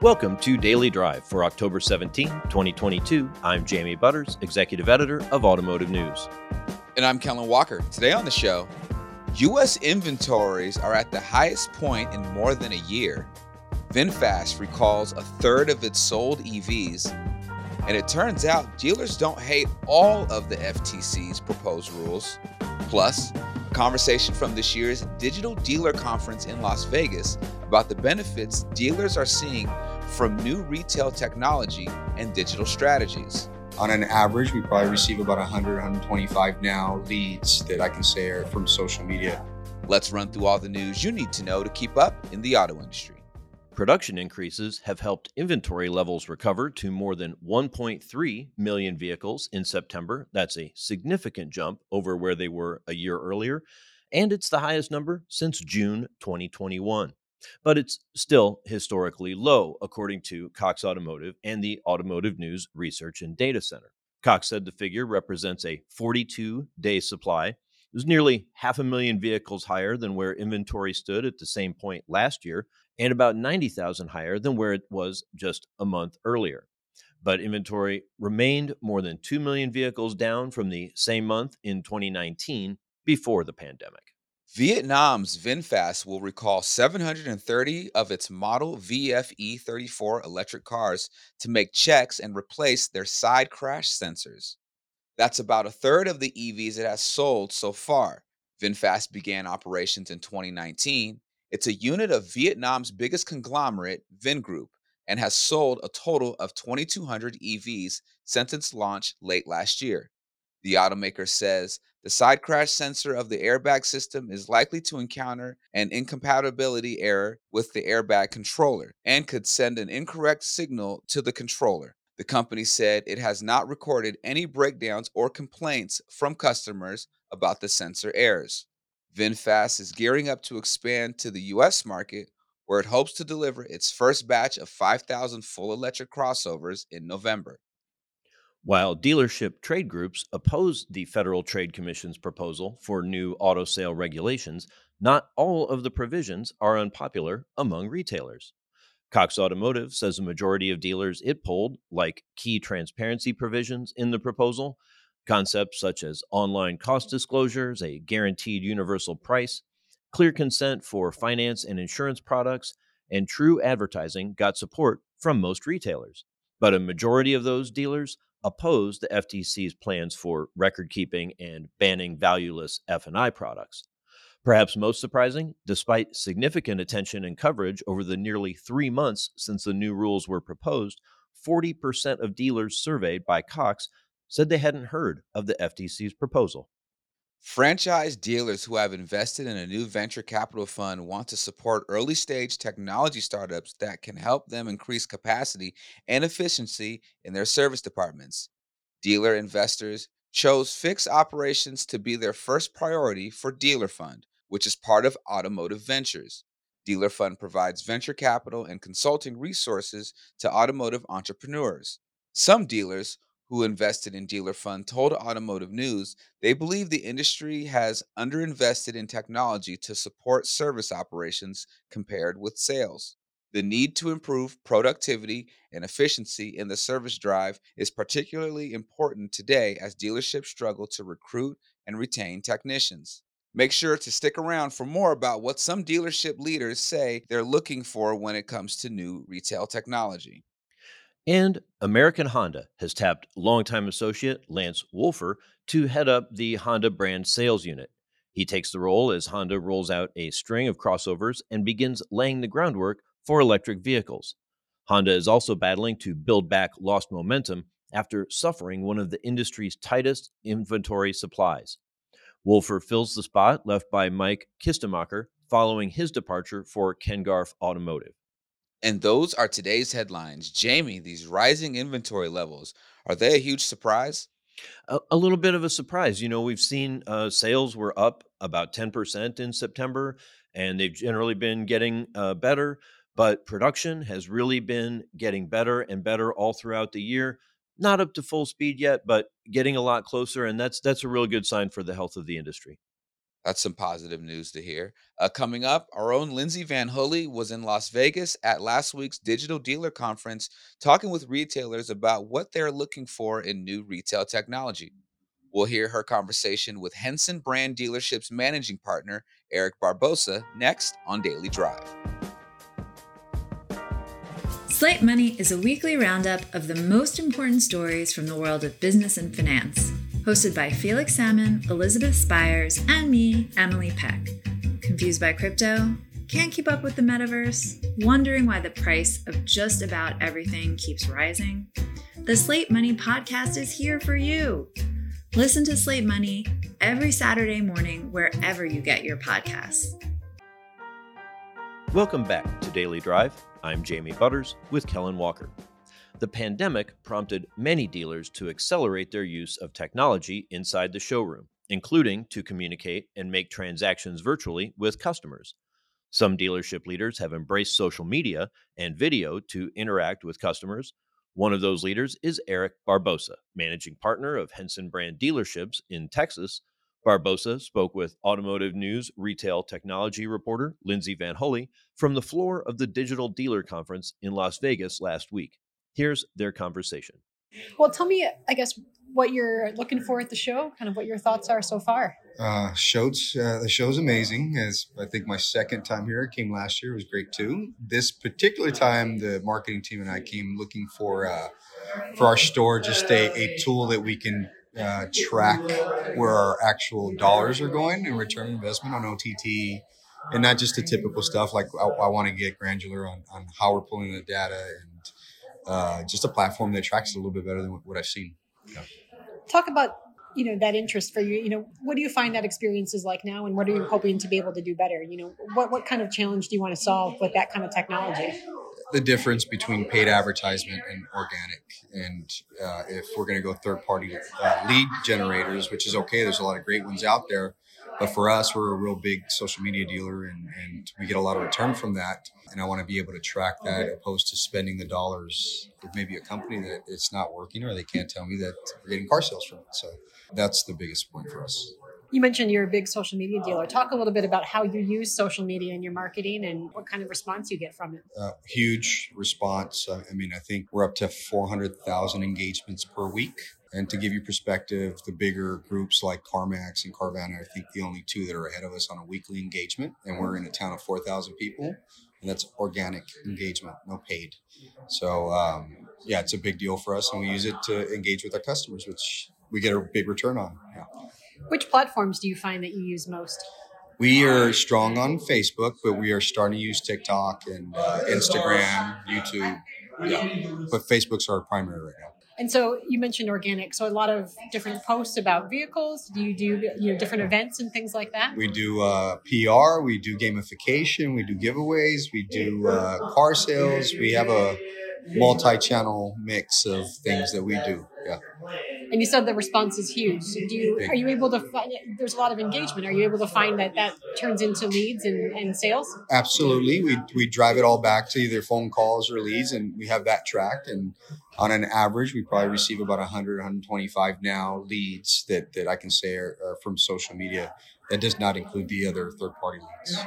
Welcome to Daily Drive for October 17, 2022. I'm Jamie Butters, Executive Editor of Automotive News. And I'm Kellen Walker. Today on the show, U.S. inventories are at the highest point in more than a year. VinFast recalls a third of its sold EVs. And it turns out dealers don't hate all of the FTC's proposed rules. Plus, conversation from this year's Digital Dealer Conference in Las Vegas about the benefits dealers are seeing from new retail technology and digital strategies. On an average, we probably receive about 100, 125 now leads that I can say are from social media. Let's run through all the news you need to know to keep up in the auto industry. Production increases have helped inventory levels recover to more than 1.3 million vehicles in September. That's a significant jump over where they were a year earlier, and it's the highest number since June 2021 but it's still historically low, according to Cox Automotive and the Automotive News Research and Data Center. Cox said the figure represents a 42 day supply. It was nearly half a million vehicles higher than where inventory stood at the same point last year, and about 90,000 higher than where it was just a month earlier. But inventory remained more than 2 million vehicles down from the same month in 2019 before the pandemic. Vietnam's VinFast will recall 730 of its model VF e34 electric cars to make checks and replace their side crash sensors. That's about a third of the EVs it has sold so far. VinFast began operations in 2019. It's a unit of Vietnam's biggest conglomerate, Vingroup, and has sold a total of 2,200 EVs since its launch late last year. The automaker says the side crash sensor of the airbag system is likely to encounter an incompatibility error with the airbag controller and could send an incorrect signal to the controller. The company said it has not recorded any breakdowns or complaints from customers about the sensor errors. VinFast is gearing up to expand to the US market, where it hopes to deliver its first batch of 5,000 full electric crossovers in November. While dealership trade groups oppose the Federal Trade Commission's proposal for new auto sale regulations, not all of the provisions are unpopular among retailers. Cox Automotive says a majority of dealers it polled like key transparency provisions in the proposal, concepts such as online cost disclosures, a guaranteed universal price, clear consent for finance and insurance products, and true advertising got support from most retailers. But a majority of those dealers opposed the FTC's plans for record keeping and banning valueless F&I products. Perhaps most surprising, despite significant attention and coverage over the nearly 3 months since the new rules were proposed, 40% of dealers surveyed by Cox said they hadn't heard of the FTC's proposal. Franchise dealers who have invested in a new venture capital fund want to support early stage technology startups that can help them increase capacity and efficiency in their service departments. Dealer investors chose fixed operations to be their first priority for Dealer Fund, which is part of Automotive Ventures. Dealer Fund provides venture capital and consulting resources to automotive entrepreneurs. Some dealers who invested in Dealer Fund, told Automotive News they believe the industry has underinvested in technology to support service operations compared with sales. The need to improve productivity and efficiency in the service drive is particularly important today as dealerships struggle to recruit and retain technicians. Make sure to stick around for more about what some dealership leaders say they're looking for when it comes to new retail technology. And American Honda has tapped longtime associate Lance Woelfer to head up the Honda brand sales unit. He takes the role as Honda rolls out a string of crossovers and begins laying the groundwork for electric vehicles. Honda is also battling to build back lost momentum after suffering one of the industry's tightest inventory supplies. Wolfer fills the spot left by Mike Kistemacher following his departure for Ken Garff Automotive. And those are today's headlines. Jamie, these rising inventory levels, are they a huge surprise? A, a little bit of a surprise. You know, we've seen uh, sales were up about 10% in September, and they've generally been getting uh, better, but production has really been getting better and better all throughout the year. Not up to full speed yet, but getting a lot closer, and that's that's a real good sign for the health of the industry. That's some positive news to hear. Uh, coming up, our own Lindsay VanHulle was in Las Vegas at last week's Digital Dealer Conference talking with retailers about what they're looking for in new retail technology. We'll hear her conversation with Henson Brand Dealership's managing partner, Eric Barbosa, next on Daily Drive. Slate Money is a weekly roundup of the most important stories from the world of business and finance, hosted by Felix Salmon, Elizabeth Spiers, and me, Emily Peck. Confused by crypto? Can't keep up with the metaverse? Wondering why the price of just about everything keeps rising? The Slate Money podcast is here for you. Listen to Slate Money every Saturday morning wherever you get your podcasts. Welcome back to Daily Drive. I'm Jamie Butters with Kellen Walker. The pandemic prompted many dealers to accelerate their use of technology inside the showroom, including to communicate and make transactions virtually with customers. Some dealership leaders have embraced social media and video to interact with customers, one of those leaders is Eric Barbosa, managing partner of Henson Brand Dealerships in Texas. Barbosa spoke with Automotive News retail technology reporter Lindsay VanHulle from the floor of the Digital Dealer Conference in Las Vegas last week. Here's their conversation. Well, tell me, I guess, what you're looking for at the show, kind of what your thoughts are so far. Uh, shows uh, the show's amazing. As I think my second time here, it came last year, it was great too. This particular time, the marketing team and I came looking for uh, for our store just a, a tool that we can uh, track where our actual dollars are going and return investment on OTT, and not just the typical stuff like I, I want to get granular on, on how we're pulling the data and uh, just a platform that tracks a little bit better than what I've seen. Yeah. Talk about you know that interest for you. You know, what do you find that experience is like now, and what are you hoping to be able to do better? You know, what what kind of challenge do you want to solve with that kind of technology? The difference between paid advertisement and organic, and uh, if we're going to go third party uh, lead generators, which is okay, there's a lot of great ones out there but for us, we're a real big social media dealer and, and we get a lot of return from that. And I want to be able to track that opposed to spending the dollars with maybe a company that it's not working or they can't tell me that we're getting car sales from it. So that's the biggest point for us. You mentioned you're a big social media dealer. Talk a little bit about how you use social media in your marketing and what kind of response you get from it. Uh, huge response. I mean, I think we're up to 400,000 engagements per week. And to give you perspective, the bigger groups like CarMax and Carvana, I think the only two that are ahead of us on a weekly engagement, and we're in a town of 4,000 people, and that's organic engagement, no paid. So, um, yeah, it's a big deal for us, and we use it to engage with our customers, which we get a big return on. Yeah. Which platforms do you find that you use most? We are strong on Facebook, but we are starting to use TikTok and uh, Instagram, YouTube. Yeah, but Facebook's our primary right now. And so you mentioned organic. So a lot of different posts about vehicles. Do you do you know different events and things like that? We do uh, PR. We do gamification. We do giveaways. We do uh, car sales. We have a multi-channel mix of things that we do. Yeah. And you said the response is huge. So do you are you able to find? There's a lot of engagement. Are you able to find that that turns into leads and, and sales? Absolutely. We we drive it all back to either phone calls or leads, and we have that tracked. And on an average, we probably receive about 100, 125 now leads that that I can say are, are from social media. That does not include the other third party leads.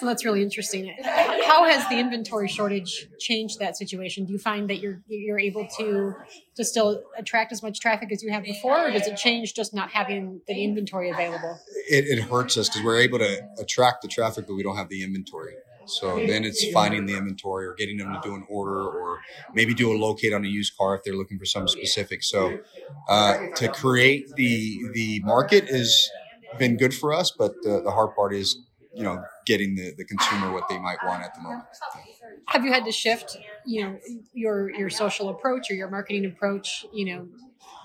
Well, that's really interesting. How has the inventory shortage changed that situation? Do you find that you're you're able to to still attract as much traffic as you have before, or does it change just not having the inventory available? It, it hurts us because we're able to attract the traffic, but we don't have the inventory. So then it's finding the inventory or getting them to do an order or maybe do a locate on a used car if they're looking for something specific. So uh, to create the the market has been good for us, but the, the hard part is you know getting the, the consumer what they might want at the moment. Have you had to shift you know your your social approach or your marketing approach you know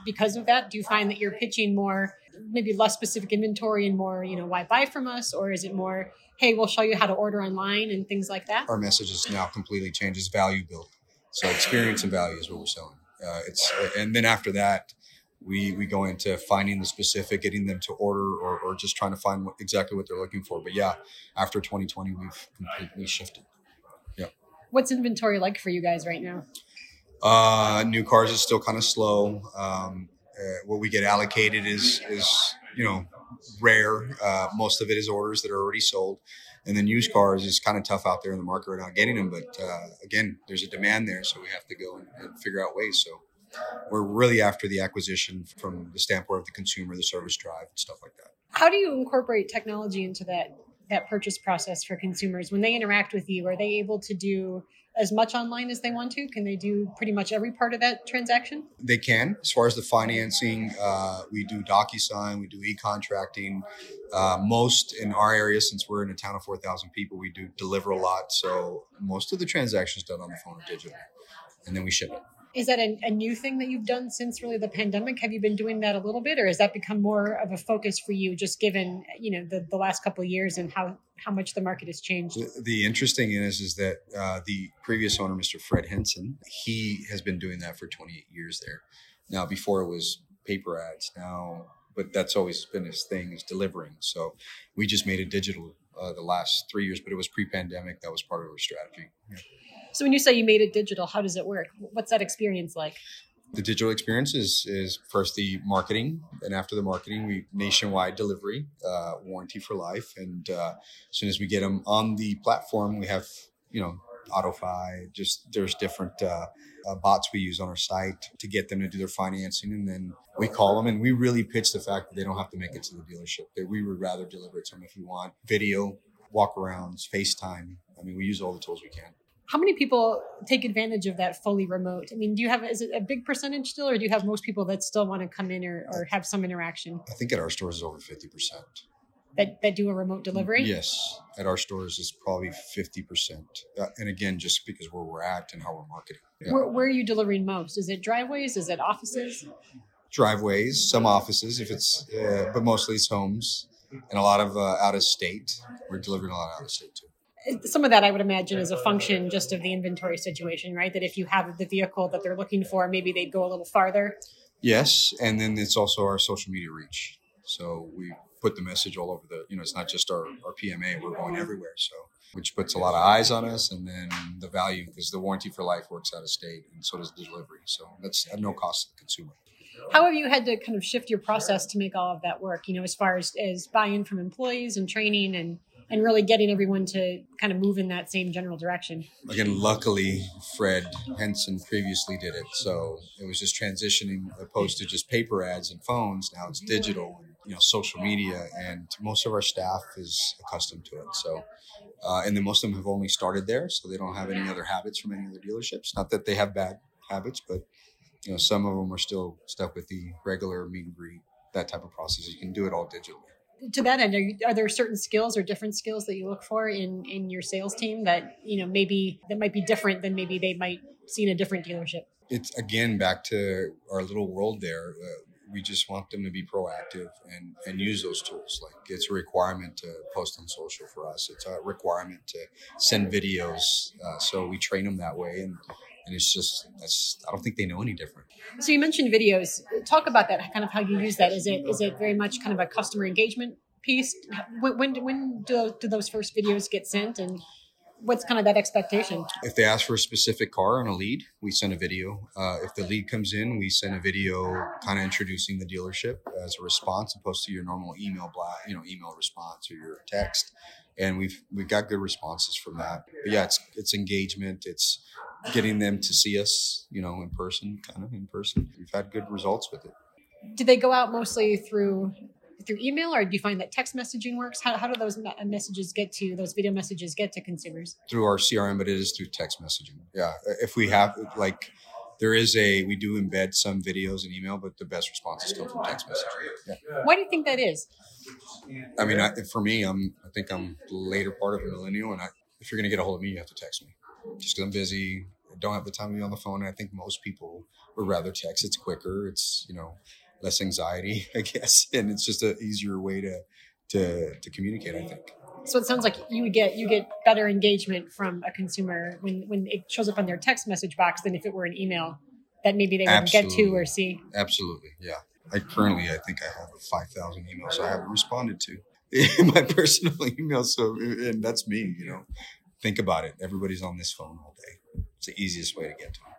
because of that? Do you find that you're pitching more maybe less specific inventory and more you know why buy from us? Or is it more hey we'll show you how to order online and things like that? Our message is now completely changes value built. So experience and value is what we're selling. Uh, it's and then after that we we go into finding the specific, getting them to order, or, or just trying to find what, exactly what they're looking for. But yeah, after 2020, we've completely shifted. Yeah. What's inventory like for you guys right now? Uh, new cars is still kind of slow. Um, uh, what we get allocated is is you know rare. Uh, most of it is orders that are already sold. And then used cars is kind of tough out there in the market right now getting them. But uh, again, there's a demand there, so we have to go and, and figure out ways. So we're really after the acquisition from the standpoint of the consumer, the service drive, and stuff like that. How do you incorporate technology into that that purchase process for consumers when they interact with you? Are they able to do as much online as they want to? Can they do pretty much every part of that transaction? They can. As far as the financing, uh, we do DocuSign, we do e-contracting. Uh, most in our area, since we're in a town of 4,000 people, we do deliver a lot. So most of the transactions done on the phone are digital, and then we ship it. Is that a, a, new thing that you've done since really the pandemic? Have you been doing that a little bit, or has that become more of a focus for you, just given you know the, the last couple of years and how how much the market has changed? The, the interesting is is that uh, the previous owner, Mr. Fred Henson, he has been doing that for 28 years there. Now, before it was paper ads. Now, but that's always been his thing is delivering. So we just made it digital uh, the last three years, but it was pre-pandemic. That was part of our strategy. Yeah. So when you say you made it digital, how does it work? What's that experience like? The digital experience is is first the marketing, and after the marketing, we nationwide delivery, uh, warranty for life, and uh, as soon as we get them on the platform, we have you know AutoFi. Just there's different uh, uh, bots we use on our site to get them to do their financing, and then we call them and we really pitch the fact that they don't have to make it to the dealership. That we would rather deliver it to them if you want video, walk arounds, FaceTime. I mean, we use all the tools we can how many people take advantage of that fully remote? I mean, do you have is it a big percentage still, or do you have most people that still want to come in or, or have some interaction? I think at our stores is over fifty percent. That, that do a remote delivery? Yes, at our stores is probably fifty percent, uh, and again, just because where we're at and how we're marketing. Yeah. Where, where are you delivering most? Is it driveways? Is it offices? Driveways, some offices, if it's, uh, but mostly it's homes, and a lot of uh, out of state. We're delivering a lot out of state too some of that I would imagine is a function just of the inventory situation, right? That if you have the vehicle that they're looking for, maybe they'd go a little farther. Yes, and then it's also our social media reach. So we put the message all over the, you know, it's not just our, our PMA, we're going everywhere. So which puts a lot of eyes on us and then the value because the warranty for life works out of state and so does the delivery. So that's at no cost to the consumer. How have you had to kind of shift your process to make all of that work? You know, as far as, as buy-in from employees and training and and really getting everyone to kind of move in that same general direction. Again, luckily, Fred Henson previously did it, so it was just transitioning opposed to just paper ads and phones. Now it's digital and you know social media, and most of our staff is accustomed to it. So. Uh, and then most of them have only started there, so they don't have any other habits from any other dealerships. Not that they have bad habits, but you know some of them are still stuck with the regular meet and greet, that type of process. You can do it all digitally to that end, are, you, are, there certain skills or different skills that you look for in in your sales team that you know maybe that might be different than maybe they might see in a different dealership? It's again back to our little world there. Uh, we just want them to be proactive and and use those tools. Like it's a requirement to post on social for us. It's a requirement to send videos. Uh, so we train them that way and and it's just that's I don't think they know any different. So you mentioned videos. Talk about that. Kind of how you use that. Is it is it very much kind of a customer engagement piece? When when, when do, do those first videos get sent and what's kind of that expectation? If they ask for a specific car on a lead, we send a video. Uh, if the lead comes in, we send a video kind of introducing the dealership as a response, opposed to your normal email blast, you know, email response or your text. And we've we've got good responses from that. But yeah, it's it's engagement. It's getting them to see us, you know, in person, kind of in person. We've had good results with it. Do they go out mostly through through email, or do you find that text messaging works? How, how do those messages get to those video messages get to consumers? Through our CRM, but it is through text messaging. Yeah, if we have like there is a we do embed some videos in email, but the best response is still from text messaging. Yeah. Why do you think that is? I mean, I, for me, I'm I think I'm the later part of a millennial, and I, if you're going to get a hold of me, you have to text me just because I'm busy. Don't have the time to be on the phone. And I think most people would rather text. It's quicker. It's you know less anxiety, I guess, and it's just an easier way to to to communicate. I think. So it sounds like you would get you get better engagement from a consumer when when it shows up on their text message box than if it were an email that maybe they wouldn't get to or see. Absolutely, yeah. I currently I think I have five thousand emails I haven't responded to in my personal email. So and that's me, you know think about it. Everybody's on this phone all day. It's the easiest way to get to them.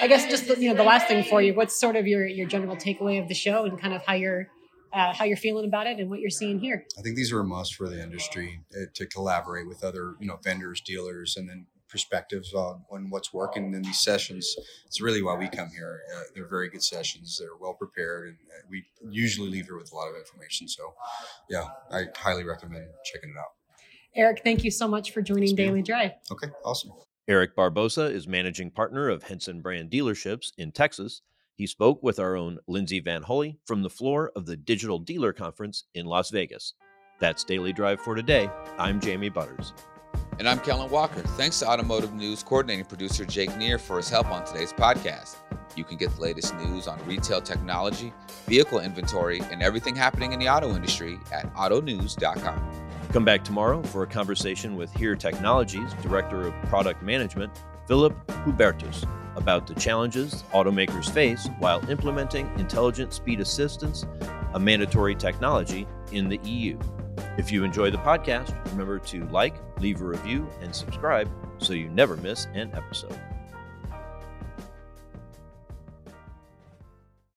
I guess just the, you know the last thing for you. What's sort of your your general takeaway of the show and kind of how you're uh, how you're feeling about it and what you're seeing here. I think these are a must for the industry uh, to collaborate with other, you know, vendors, dealers, and then perspectives on, on what's working in these sessions. It's really why we come here. Uh, they're very good sessions. They're well prepared, and uh, we usually leave here with a lot of information. So, yeah, I highly recommend checking it out. Eric, thank you so much for joining Daily Drive. Okay, awesome. Eric Barbosa is managing partner of Henson Brand Dealerships in Texas. He spoke with our own Lindsay VanHulle from the floor of the Digital Dealer Conference in Las Vegas. That's Daily Drive for today. I'm Jamie Butters. And I'm Kellen Walker. Thanks to Automotive News coordinating producer Jake Neher for his help on today's podcast. You can get the latest news on retail technology, vehicle inventory, and everything happening in the auto industry at autonews.com. Come back tomorrow for a conversation with Here Technologies Director of Product Management, Philip Hubertus, about the challenges automakers face while implementing intelligent speed assistance, a mandatory technology in the EU. If you enjoy the podcast, remember to like, leave a review, and subscribe so you never miss an episode.